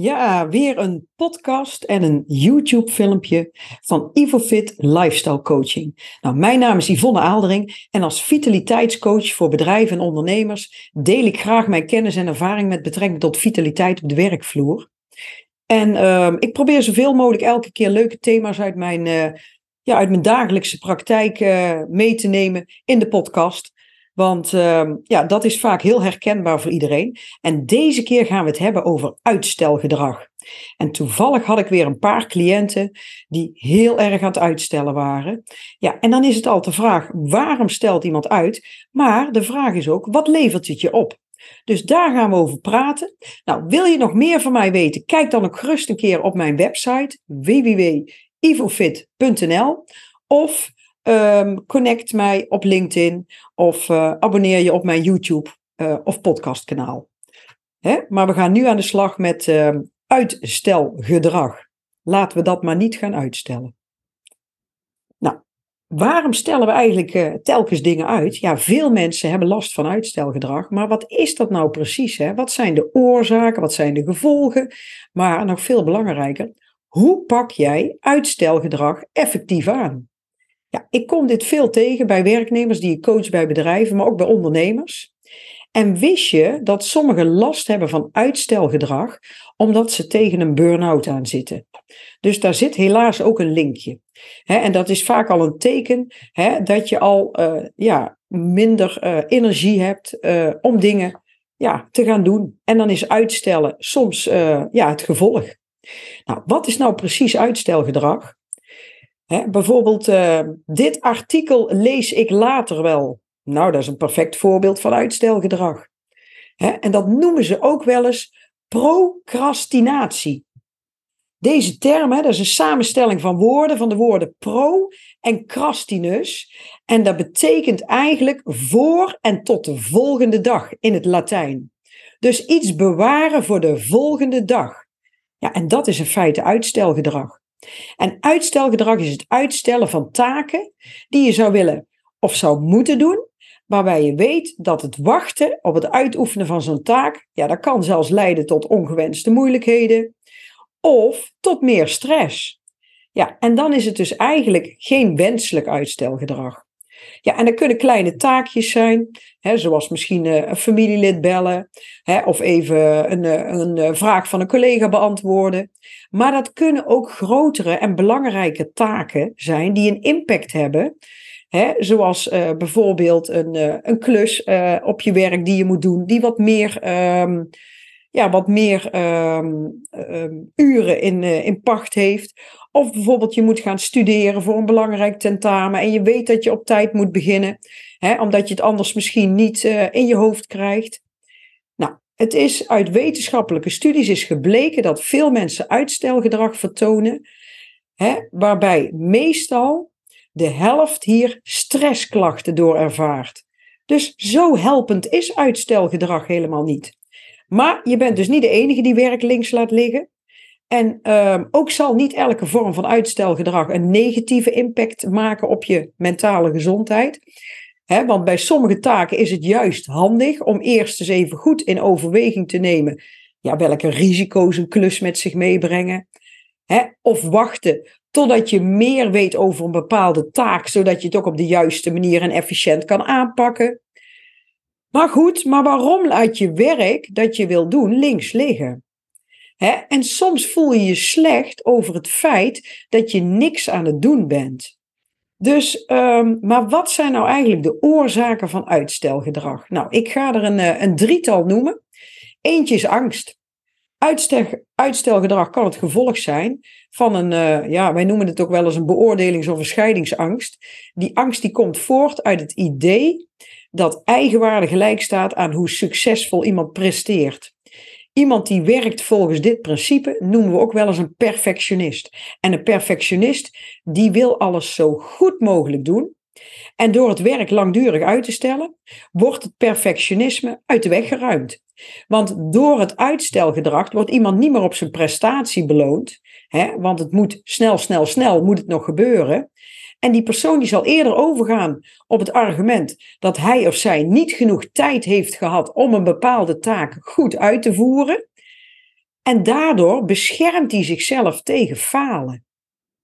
Ja, weer een podcast en een YouTube-filmpje van IvoFit Lifestyle Coaching. Nou, mijn naam is Yvonne Aaldering en als vitaliteitscoach voor bedrijven en ondernemers deel ik graag mijn kennis en ervaring met betrekking tot vitaliteit op de werkvloer. En uh, ik probeer zoveel mogelijk elke keer leuke thema's uit mijn, uh, ja, uit mijn dagelijkse praktijk uh, mee te nemen in de podcast. Want uh, ja, dat is vaak heel herkenbaar voor iedereen. En deze keer gaan we het hebben over uitstelgedrag. En toevallig had ik weer een paar cliënten die heel erg aan het uitstellen waren. Ja, en dan is het al de vraag: waarom stelt iemand uit? Maar de vraag is ook: wat levert het je op? Dus daar gaan we over praten. Nou, wil je nog meer van mij weten? Kijk dan ook gerust een keer op mijn website www.ivofit.nl of um, connect mij op LinkedIn of uh, abonneer je op mijn YouTube uh, of podcastkanaal. Hè? Maar we gaan nu aan de slag met uh, uitstelgedrag. Laten we dat maar niet gaan uitstellen. Nou, waarom stellen we eigenlijk uh, telkens dingen uit? Ja, veel mensen hebben last van uitstelgedrag, maar wat is dat nou precies? Hè? Wat zijn de oorzaken? Wat zijn de gevolgen? Maar nog veel belangrijker, hoe pak jij uitstelgedrag effectief aan? Ja, ik kom dit veel tegen bij werknemers die ik coach bij bedrijven, maar ook bij ondernemers. En wist je dat sommigen last hebben van uitstelgedrag omdat ze tegen een burn-out aan zitten? Dus daar zit helaas ook een linkje. en dat is vaak al een teken dat je al uh, ja, minder uh, energie hebt uh, om dingen ja, te gaan doen. En dan is uitstellen soms ja, het gevolg. Nou, wat is nou precies uitstelgedrag? Bijvoorbeeld, uh, dit artikel lees ik later wel. Nou, dat is een perfect voorbeeld van uitstelgedrag. en dat noemen ze ook wel eens procrastinatie. Deze term, dat is een samenstelling van woorden, van de woorden pro en crastinus. En dat betekent eigenlijk voor en tot de volgende dag in het Latijn. Dus iets bewaren voor de volgende dag. Ja, en dat is in feite uitstelgedrag. En uitstelgedrag is het uitstellen van taken die je zou willen of zou moeten doen, waarbij je weet dat het wachten op het uitoefenen van zo'n taak, ja, dat kan zelfs leiden tot ongewenste moeilijkheden of tot meer stress. Ja, en dan is het dus eigenlijk geen wenselijk uitstelgedrag. Ja, en dat kunnen kleine taakjes zijn, hè, zoals misschien eh, een familielid bellen, hè, of even een, eh, een, eh, vraag van een collega beantwoorden. Maar dat kunnen ook grotere en belangrijke taken zijn die een impact hebben. Hè, zoals bijvoorbeeld een, een klus op je werk die je moet doen, die wat meer, um, ja, wat meer um, um, uren in, in pacht heeft. Of bijvoorbeeld je moet gaan studeren voor een belangrijk tentamen en je weet dat je op tijd moet beginnen, hè, omdat je het anders misschien niet in je hoofd krijgt. Het is uit wetenschappelijke studies is gebleken dat veel mensen uitstelgedrag vertonen, hè, waarbij meestal de helft hier stressklachten door ervaart. Dus zo helpend is uitstelgedrag helemaal niet. Maar je bent dus niet de enige die werk links laat liggen. En uh, ook zal niet elke vorm van uitstelgedrag een negatieve impact maken op je mentale gezondheid want bij sommige taken is het juist handig om eerst eens even goed in overweging te nemen ja, welke risico's een klus met zich meebrengen. of wachten totdat je meer weet over een bepaalde taak, zodat je het ook op de juiste manier en efficiënt kan aanpakken. Maar goed, maar waarom laat je werk dat je wil doen links liggen? en soms voel je je slecht over het feit dat je niks aan het doen bent. Dus, um, maar wat zijn nou eigenlijk de oorzaken van uitstelgedrag? Nou, ik ga er een, eh, een drietal noemen. Eentje is angst. Uitstel, uitstelgedrag kan het gevolg zijn van een, uh, ja, wij noemen het ook wel eens een beoordelings- of scheidingsangst. Die angst die komt voort uit het idee dat eigenwaarde gelijk staat aan hoe succesvol iemand presteert. Iemand die werkt volgens dit principe noemen we ook wel eens een perfectionist. En een perfectionist die wil alles zo goed mogelijk doen. En door het werk langdurig uit te stellen, wordt het perfectionisme uit de weg geruimd. Want door het uitstelgedrag wordt iemand niet meer op zijn prestatie beloond. Hè, want het moet snel, snel, snel moet het nog gebeuren. En die persoon die zal eerder overgaan op het argument dat hij of zij niet genoeg tijd heeft gehad om een bepaalde taak goed uit te voeren. En daardoor beschermt hij zichzelf tegen falen.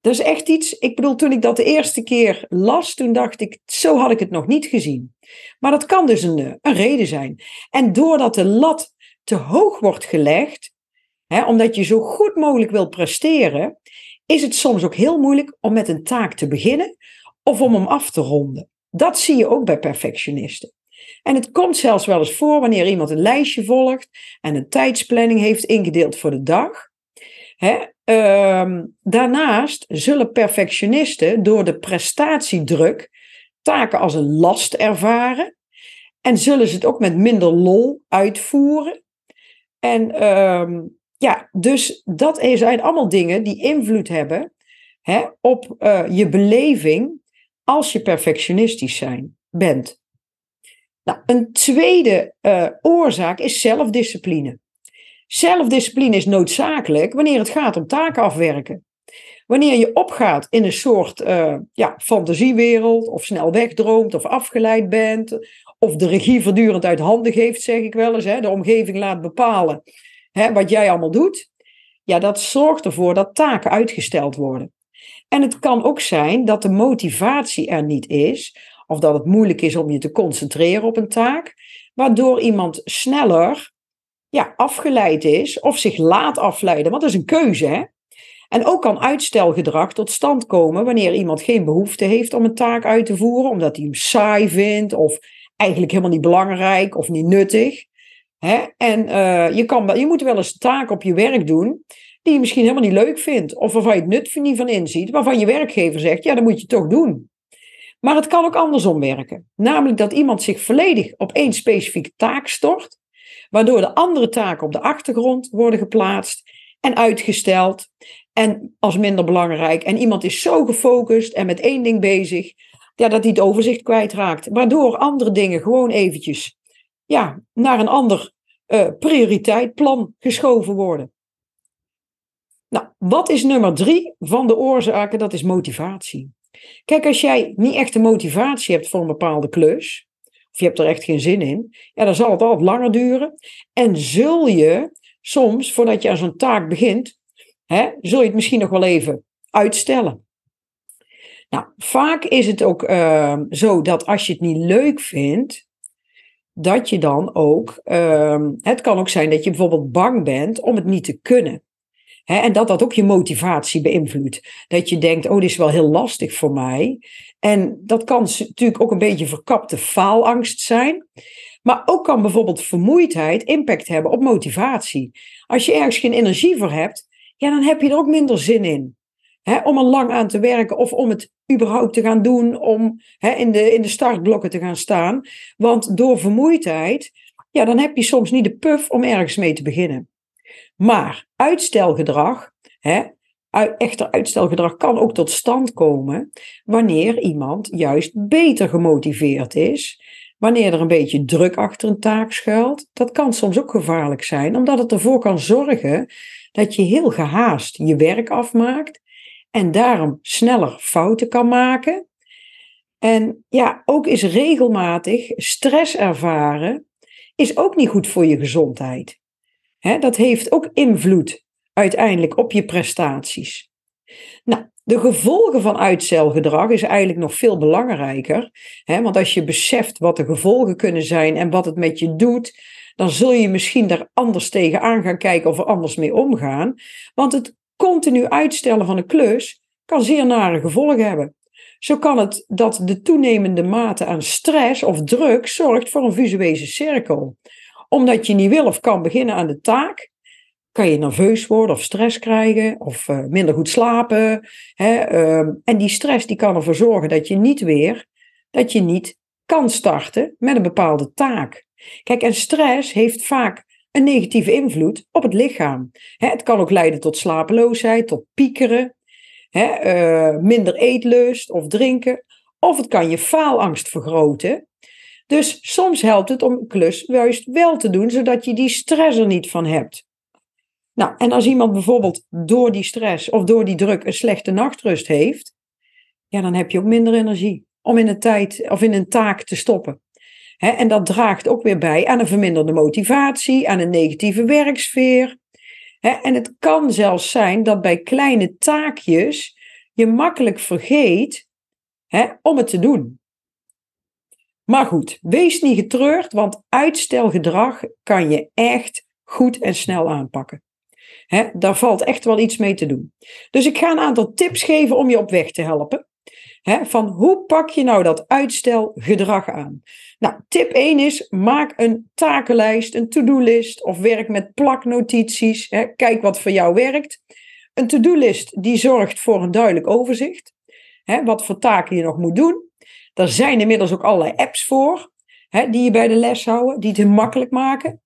Dat is echt iets, ik bedoel, toen ik dat de eerste keer las, toen dacht ik, zo had ik het nog niet gezien. Maar dat kan dus een, een reden zijn. En doordat de lat te hoog wordt gelegd, hè, omdat je zo goed mogelijk wil presteren, is het soms ook heel moeilijk om met een taak te beginnen of om hem af te ronden. Dat zie je ook bij perfectionisten. En het komt zelfs wel eens voor wanneer iemand een lijstje volgt en een tijdsplanning heeft ingedeeld voor de dag. Hè, ehm, daarnaast zullen perfectionisten door de prestatiedruk taken als een last ervaren en zullen ze het ook met minder lol uitvoeren. En ehm, ja, dus dat zijn allemaal dingen die invloed hebben hè, op uh, je beleving als je perfectionistisch zijn, bent. Nou, een tweede uh, oorzaak is zelfdiscipline. Zelfdiscipline is noodzakelijk wanneer het gaat om taken afwerken. Wanneer je opgaat in een soort uh, ja, fantasiewereld, of snel wegdroomt, of afgeleid bent, of de regie voortdurend uit handen geeft, zeg ik wel eens, hè, de omgeving laat bepalen hè, wat jij allemaal doet, ja, dat zorgt ervoor dat taken uitgesteld worden. En het kan ook zijn dat de motivatie er niet is, of dat het moeilijk is om je te concentreren op een taak, waardoor iemand sneller ja, afgeleid is of zich laat afleiden. Want dat is een keuze. Hè? En ook kan uitstelgedrag tot stand komen wanneer iemand geen behoefte heeft om een taak uit te voeren, omdat hij hem saai vindt of eigenlijk helemaal niet belangrijk of niet nuttig. Hè? En uh, je, kan, je moet wel eens taak op je werk doen die je misschien helemaal niet leuk vindt, of waarvan je het nut niet van inziet, waarvan je werkgever zegt, ja, dat moet je toch doen. Maar het kan ook andersom werken. Namelijk dat iemand zich volledig op één specifieke taak stort, waardoor de andere taken op de achtergrond worden geplaatst en uitgesteld en als minder belangrijk. En iemand is zo gefocust en met één ding bezig, ja, dat hij het overzicht kwijtraakt. Waardoor andere dingen gewoon eventjes ja, naar een ander uh, prioriteitplan geschoven worden. Nou, wat is nummer drie van de oorzaken? Dat is motivatie. Kijk, als jij niet echt de motivatie hebt voor een bepaalde klus, of je hebt er echt geen zin in, ja, dan zal het altijd langer duren. En zul je soms, voordat je aan zo'n taak begint, hè, zul je het misschien nog wel even uitstellen. Nou, vaak is het ook uh, zo dat als je het niet leuk vindt, dat je dan ook, uh, het kan ook zijn dat je bijvoorbeeld bang bent om het niet te kunnen en dat dat ook je motivatie beïnvloedt. Dat je denkt, oh, dit is wel heel lastig voor mij. En dat kan natuurlijk ook een beetje verkapte faalangst zijn. Maar ook kan bijvoorbeeld vermoeidheid impact hebben op motivatie. Als je ergens geen energie voor hebt, ja, dan heb je er ook minder zin in. Om er lang aan te werken of om het überhaupt te gaan doen, om in, de, in de startblokken te gaan staan. Want door vermoeidheid, ja, dan heb je soms niet de puff om ergens mee te beginnen. Maar uitstelgedrag, echter uitstelgedrag kan ook tot stand komen wanneer iemand juist beter gemotiveerd is. Wanneer er een beetje druk achter een taak schuilt, dat kan soms ook gevaarlijk zijn, omdat het ervoor kan zorgen dat je heel gehaast je werk afmaakt en daarom sneller fouten kan maken. En ja, ook is regelmatig stress ervaren, is ook niet goed voor je gezondheid dat heeft ook invloed uiteindelijk op je prestaties. Nou, de gevolgen van uitstelgedrag is eigenlijk nog veel belangrijker. Hè, want als je beseft wat de gevolgen kunnen zijn en wat het met je doet, dan zul je misschien daar anders tegenaan gaan kijken of er anders mee omgaan. Want het continu uitstellen van een klus kan zeer nare gevolgen hebben. Zo kan het dat de toenemende mate aan stress of druk zorgt voor een visuele cirkel omdat je niet wil of kan beginnen aan de taak, kan je nerveus worden of stress krijgen of uh, minder goed slapen. Hè, uh, en die stress die kan ervoor zorgen dat je niet weer, dat je niet kan starten met een bepaalde taak. Kijk, en stress heeft vaak een negatieve invloed op het lichaam. Het kan ook leiden tot slapeloosheid, tot piekeren, uh, minder eetlust of drinken. Of het kan je faalangst vergroten. Dus soms helpt het om een klus juist wel te doen, zodat je die stress er niet van hebt. Nou, en als iemand bijvoorbeeld door die stress of door die druk een slechte nachtrust heeft, ja, dan heb je ook minder energie om in een tijd of in een taak te stoppen. En dat draagt ook weer bij aan een verminderde motivatie, aan een negatieve werksfeer. en het kan zelfs zijn dat bij kleine taakjes je makkelijk vergeet om het te doen. Maar goed, wees niet getreurd, want uitstelgedrag kan je echt goed en snel aanpakken. daar valt echt wel iets mee te doen. Dus ik ga een aantal tips geven om je op weg te helpen. Van hoe pak je nou dat uitstelgedrag aan? Nou, tip 1 is: maak een takenlijst, een to-do-list of werk met plaknotities. kijk wat voor jou werkt. Een to-do-list die zorgt voor een duidelijk overzicht. wat voor taken je nog moet doen. Er zijn inmiddels ook allerlei apps voor, die je bij de les houden, die het heel makkelijk maken.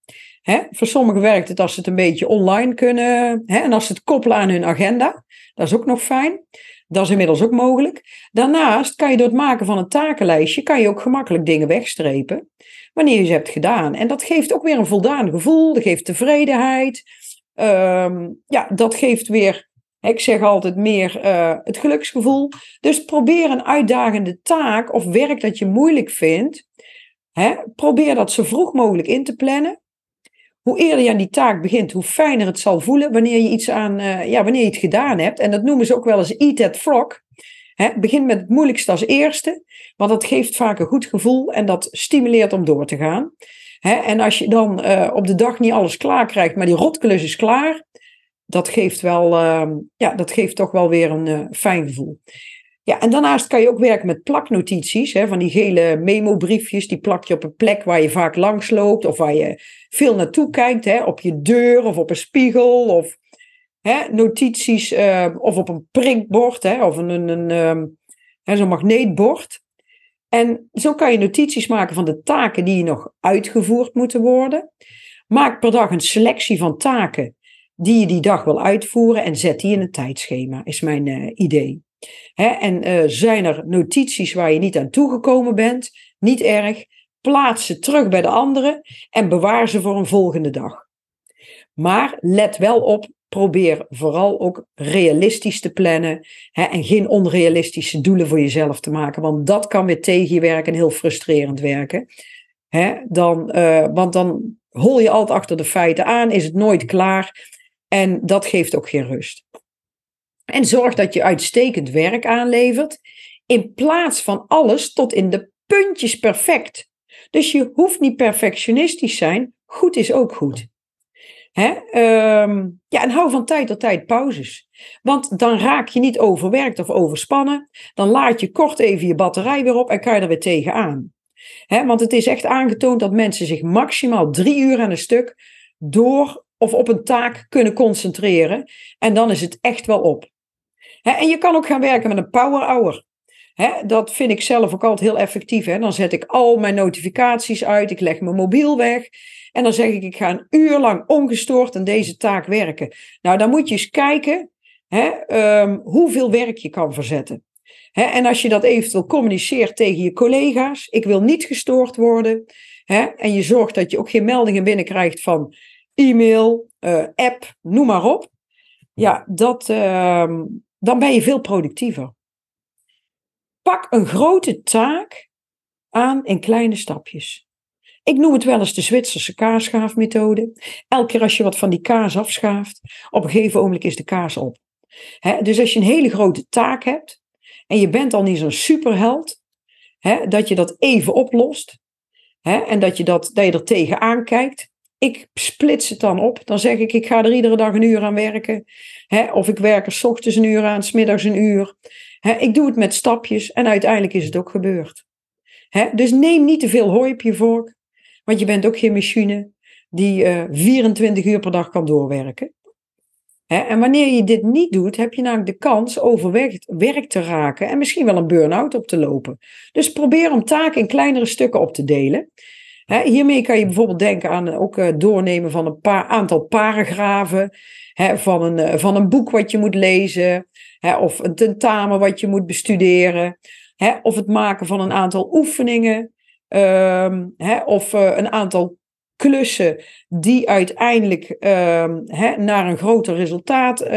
Voor sommigen werkt het als ze het een beetje online kunnen. En als ze het koppelen aan hun agenda. Dat is ook nog fijn. Dat is inmiddels ook mogelijk. Daarnaast kan je door het maken van een takenlijstje, kan je ook gemakkelijk dingen wegstrepen. Wanneer je ze hebt gedaan. En dat geeft ook weer een voldaan gevoel. Dat geeft tevredenheid. Ehm, ja, dat geeft weer ik zeg altijd meer uh, het geluksgevoel. Dus probeer een uitdagende taak of werk dat je moeilijk vindt. Hè, probeer dat zo vroeg mogelijk in te plannen. Hoe eerder je aan die taak begint, hoe fijner het zal voelen wanneer je iets aan, uh, ja, wanneer je het gedaan hebt. En dat noemen ze ook wel eens eat that frog. Begin met het moeilijkste als eerste, want dat geeft vaak een goed gevoel en dat stimuleert om door te gaan. En als je dan uh, op de dag niet alles klaar krijgt, maar die rotklus is klaar, dat geeft, wel, uh, ja, dat geeft toch wel weer een uh, fijn gevoel. Ja, en daarnaast kan je ook werken met plaknotities, hè, van die gele memo-briefjes. Die plak je op een plek waar je vaak langs loopt of waar je veel naartoe kijkt, hè, op je deur of op een spiegel of hè, notities uh, of op een printbord hè, of een, een, een zo'n magneetbord. En zo kan je notities maken van de taken die nog uitgevoerd moeten worden. Maak per dag een selectie van taken die je die dag wil uitvoeren en zet die in een tijdschema, is mijn uh, idee. En uh, zijn er notities waar je niet aan toegekomen bent, niet erg, plaats ze terug bij de anderen en bewaar ze voor een volgende dag. Maar let wel op, probeer vooral ook realistisch te plannen en geen onrealistische doelen voor jezelf te maken, want dat kan weer tegen je werken en heel frustrerend werken. Dan, uh, want dan hol je altijd achter de feiten aan, is het nooit klaar en dat geeft ook geen rust. En zorg dat je uitstekend werk aanlevert, in plaats van alles tot in de puntjes perfect. Dus je hoeft niet perfectionistisch zijn, goed is ook goed. Hè? Ehm, ja, en hou van tijd tot tijd pauzes. Want dan raak je niet overwerkt of overspannen. Dan laat je kort even je batterij weer op en kan je er weer tegenaan. Hè? Want het is echt aangetoond dat mensen zich maximaal drie uur aan een stuk door of op een taak kunnen concentreren. En dan is het echt wel op. en je kan ook gaan werken met een power hour. dat vind ik zelf ook altijd heel effectief. Dan zet ik al mijn notificaties uit, ik leg mijn mobiel weg. En dan zeg ik, ik ga een uur lang ongestoord aan deze taak werken. Nou, dan moet je eens kijken ehm, hoeveel werk je kan verzetten. en als je dat eventueel communiceert tegen je collega's, ik wil niet gestoord worden. en je zorgt dat je ook geen meldingen binnenkrijgt van e-mail, uh, app, noem maar op. Ja, dat, uh, dan ben je veel productiever. Pak een grote taak aan in kleine stapjes. Ik noem het wel eens de Zwitserse kaarschaafmethode. Elke keer als je wat van die kaas afschaaft, op een gegeven moment is de kaas op. dus als je een hele grote taak hebt en je bent al niet zo'n superheld, dat je dat even oplost en dat je, dat, dat je er tegenaan kijkt ik splits het dan op. Dan zeg ik, ik ga er iedere dag een uur aan werken. Hè? Of ik werk er s ochtends een uur aan, s middags een uur. Hè? Ik doe het met stapjes en uiteindelijk is het ook gebeurd. Hè? Dus neem niet te veel hooi op je vork. Want je bent ook geen machine die uh, eh, 24 uur per dag kan doorwerken. En wanneer je dit niet doet, heb je namelijk de kans overwerkt werk te raken en misschien wel een burn-out op te lopen. Dus probeer om taken in kleinere stukken op te delen hiermee kan je bijvoorbeeld denken aan ook uh, doornemen van een paar aantal paragrafen. van, een, uh, van een boek wat je moet lezen. of een tentamen wat je moet bestuderen. of het maken van een aantal oefeningen. Ehm, of een aantal klussen die uiteindelijk ehm, naar een groter resultaat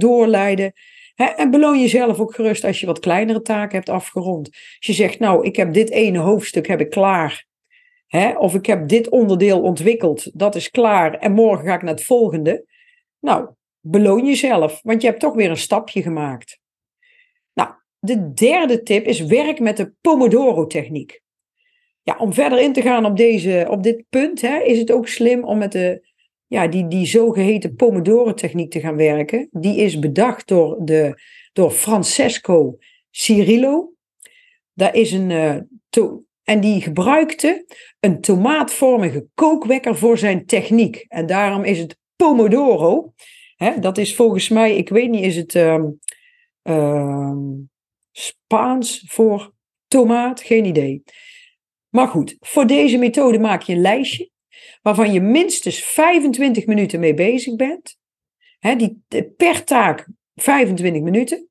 doorleiden. en beloon jezelf ook gerust als je wat kleinere taken hebt afgerond. Als je zegt, nou, ik heb dit ene hoofdstuk heb ik klaar. Hè? Of ik heb dit onderdeel ontwikkeld, dat is klaar en morgen ga ik naar het volgende. Nou, beloon jezelf, want je hebt toch weer een stapje gemaakt. Nou, de derde tip is werk met de Pomodoro-techniek. Ja, om verder in te gaan op, deze, op dit punt, hè, is het ook slim om met de, ja, die, die zogeheten Pomodoro-techniek te gaan werken. Die is bedacht door, de, door Francesco Cirillo. Daar is een, uh, en die gebruikte een tomaatvormige kookwekker voor zijn techniek. En daarom is het Pomodoro. Hè, dat is volgens mij, ik weet niet, is het um, Spaans voor tomaat? Geen idee. Maar goed, voor deze methode maak je een lijstje waarvan je minstens 25 minuten mee bezig bent. Hè, die, per taak 25 minuten.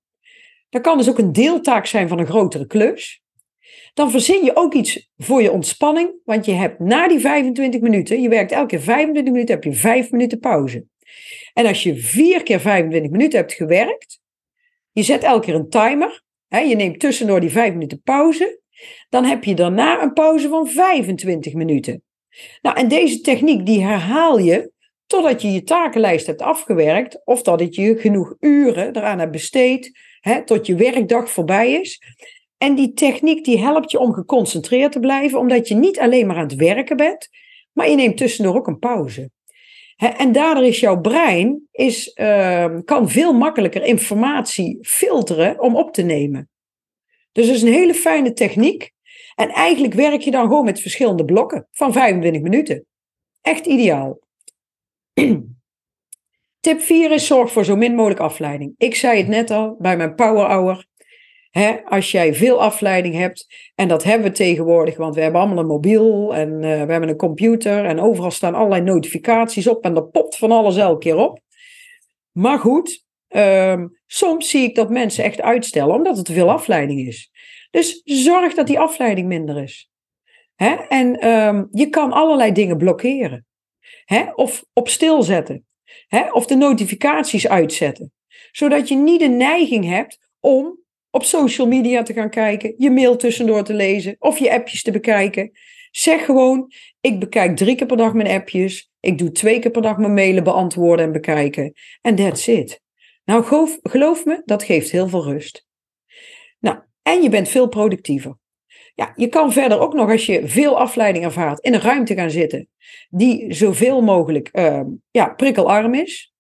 Dat kan dus ook een deeltaak zijn van een grotere klus. Dan verzin je ook iets voor je ontspanning, want je hebt na die 25 minuten, je werkt elke keer 25 minuten, heb je 5 minuten pauze. En als je vier keer 25 minuten hebt gewerkt, je zet elke keer een timer, hè, je neemt tussendoor die 5 minuten pauze, dan heb je daarna een pauze van 25 minuten. Nou, en deze techniek die herhaal je totdat je je takenlijst hebt afgewerkt of dat je genoeg uren eraan hebt besteed, hè, tot je werkdag voorbij is. En die techniek die helpt je om geconcentreerd te blijven, omdat je niet alleen maar aan het werken bent, maar je neemt tussendoor ook een pauze. En daardoor is jouw brein is, uh, kan veel makkelijker informatie filteren om op te nemen. Dus dat is een hele fijne techniek. En eigenlijk werk je dan gewoon met verschillende blokken van 25 minuten. Echt ideaal. Tip 4 is zorg voor zo min mogelijk afleiding. Ik zei het net al bij mijn Power Hour als jij veel afleiding hebt, en dat hebben we tegenwoordig, want we hebben allemaal een mobiel en uh, we hebben een computer en overal staan allerlei notificaties op en er popt van alles elke keer op. Maar goed, um, soms zie ik dat mensen echt uitstellen omdat er te veel afleiding is. Dus zorg dat die afleiding minder is. En um, je kan allerlei dingen blokkeren. Of op stil zetten. Hè? Of de notificaties uitzetten. Zodat je niet de neiging hebt om op social media te gaan kijken, je mail tussendoor te lezen of je appjes te bekijken. Zeg gewoon, ik bekijk drie keer per dag mijn appjes. Ik doe twee keer per dag mijn mailen beantwoorden en bekijken. En that's it. Nou, geloof, me, dat geeft heel veel rust. Nou, en je bent veel productiever. Ja, je kan verder ook nog, als je veel afleiding ervaart, in een ruimte gaan zitten die zoveel mogelijk uh, ja, prikkelarm is.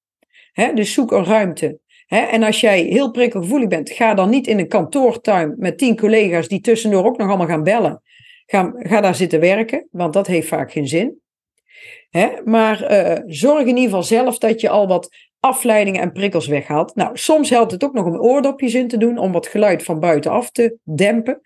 dus zoek een ruimte en als jij heel prikkelgevoelig bent, ga dan niet in een kantoortuin met tien collega's die tussendoor ook nog allemaal gaan bellen. Ga, ga daar zitten werken, want dat heeft vaak geen zin. maar uh, zorg in ieder geval zelf dat je al wat afleidingen en prikkels weghaalt. Nou, soms helpt het ook nog om oordopjes in te doen, om wat geluid van buitenaf te dempen.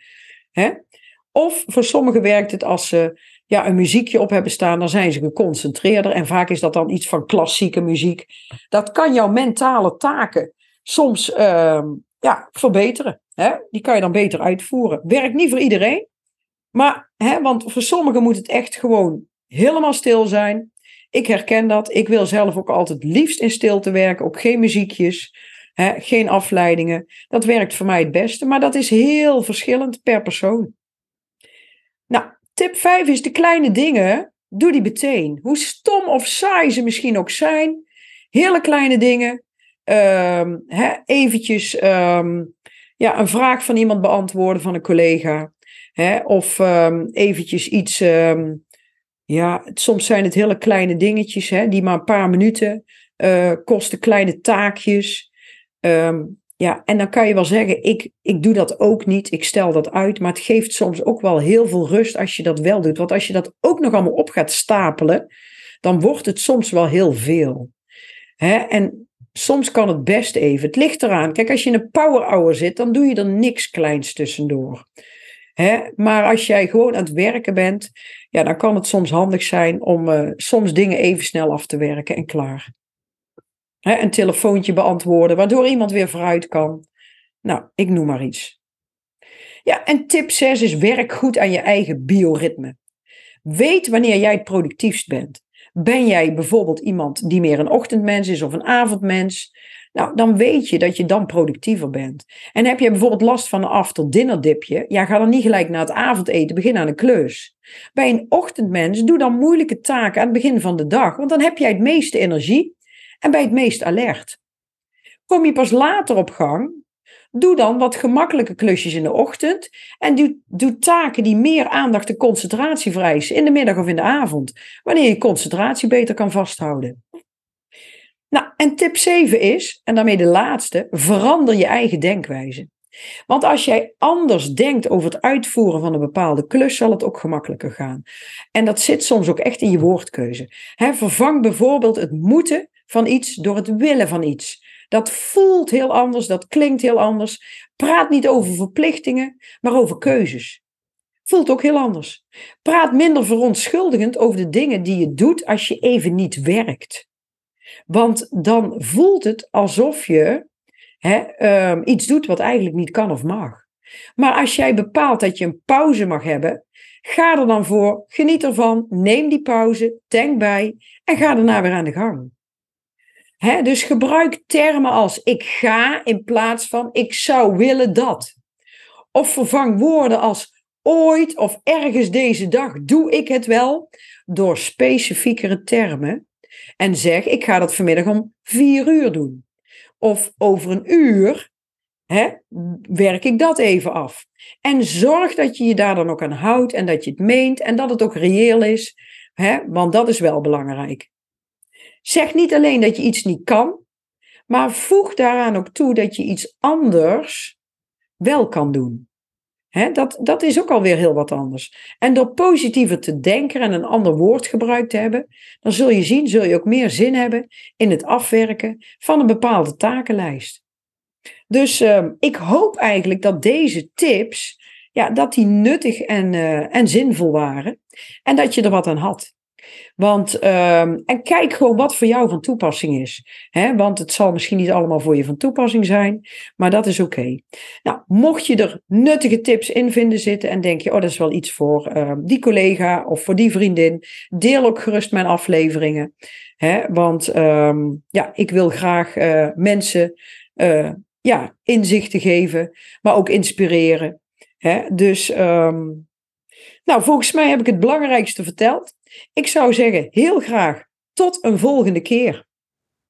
Of voor sommigen werkt het als ze ja, een muziekje op hebben staan, dan zijn ze geconcentreerder. En vaak is dat dan iets van klassieke muziek. Dat kan jouw mentale taken soms uh, ja, verbeteren. Hè? Die kan je dan beter uitvoeren. Werkt niet voor iedereen. Maar, hè, want voor sommigen moet het echt gewoon helemaal stil zijn. Ik herken dat. Ik wil zelf ook altijd liefst in stilte werken. Ook geen muziekjes. Geen afleidingen. Dat werkt voor mij het beste. Maar dat is heel verschillend per persoon. Tip 5 is de kleine dingen. Doe die meteen. Hoe stom of saai ze misschien ook zijn. Hele kleine dingen um, eventjes um, ja, een vraag van iemand beantwoorden van een collega. Of um, eventjes iets. ja, soms zijn het hele kleine dingetjes hè, die maar een paar minuten uh, kosten, kleine taakjes. Ja, en dan kan je wel zeggen, ik, ik doe dat ook niet, ik stel dat uit, maar het geeft soms ook wel heel veel rust als je dat wel doet. Want als je dat ook nog allemaal op gaat stapelen, dan wordt het soms wel heel veel. Hè? En soms kan het best even. Het ligt eraan. Kijk, als je in een power hour zit, dan doe je er niks kleins tussendoor. Hè? Maar als jij gewoon aan het werken bent, ja, dan kan het soms handig zijn om uh, soms dingen even snel af te werken en klaar. Hè? Een telefoontje beantwoorden, waardoor iemand weer vooruit kan. Nou, ik noem maar iets. Ja, en tip 6 is werk goed aan je eigen bioritme. Weet wanneer jij het productiefst bent. Ben jij bijvoorbeeld iemand die meer een ochtendmens is of een avondmens? Nou, dan weet je dat je dan productiever bent. En heb je bijvoorbeeld last van een after-dinner dipje? Ja, ga dan niet gelijk na het avondeten beginnen aan een klus. Bij een ochtendmens doe dan moeilijke taken aan het begin van de dag, want dan heb jij het meeste energie. En bij het meest alert. Kom je pas later op gang, doe dan wat gemakkelijke klusjes in de ochtend en doe, doe taken die meer aandacht en concentratie vereisen in de middag of in de avond, wanneer je concentratie beter kan vasthouden. Nou, en tip 7 is, en daarmee de laatste, verander je eigen denkwijze. Want als jij anders denkt over het uitvoeren van een bepaalde klus, zal het ook gemakkelijker gaan. En dat zit soms ook echt in je woordkeuze. vervang bijvoorbeeld het moeten van iets door het willen van iets. Dat voelt heel anders, dat klinkt heel anders. Praat niet over verplichtingen, maar over keuzes. Voelt ook heel anders. Praat minder verontschuldigend over de dingen die je doet als je even niet werkt. Want dan voelt het alsof je hè, um, iets doet wat eigenlijk niet kan of mag. Maar als jij bepaalt dat je een pauze mag hebben, ga er dan voor, geniet ervan, neem die pauze, denk bij en ga daarna weer aan de gang. Dus gebruik termen als ik ga in plaats van ik zou willen dat. Of vervang woorden als ooit of ergens deze dag doe ik het wel door specifiekere termen. En zeg ik ga dat vanmiddag om vier uur doen. Of over een uur werk ik dat even af. En zorg dat je je daar dan ook aan houdt en dat je het meent en dat het ook reëel is. Want dat is wel belangrijk. Zeg niet alleen dat je iets niet kan, maar voeg daaraan ook toe dat je iets anders wel kan doen. dat, dat is ook alweer heel wat anders. En door positiever te denken en een ander woord gebruikt te hebben, dan zul je zien, zul je ook meer zin hebben in het afwerken van een bepaalde takenlijst. Dus uh, ik hoop eigenlijk dat deze tips, ja, dat die nuttig en, uh, en zinvol waren en dat je er wat aan had. Want, um, en kijk gewoon wat voor jou van toepassing is. Hè? Want het zal misschien niet allemaal voor je van toepassing zijn, maar dat is oké. Nou, mocht je er nuttige tips in vinden zitten en denk je, oh, dat is wel iets voor uh, die collega of voor die vriendin, deel ook gerust mijn afleveringen. Hè? Want um, ja, ik wil graag uh, mensen uh, ja, inzichten geven, maar ook inspireren. Hè? Dus, nou, volgens mij heb ik het belangrijkste verteld. Ik zou zeggen, heel graag tot een volgende keer.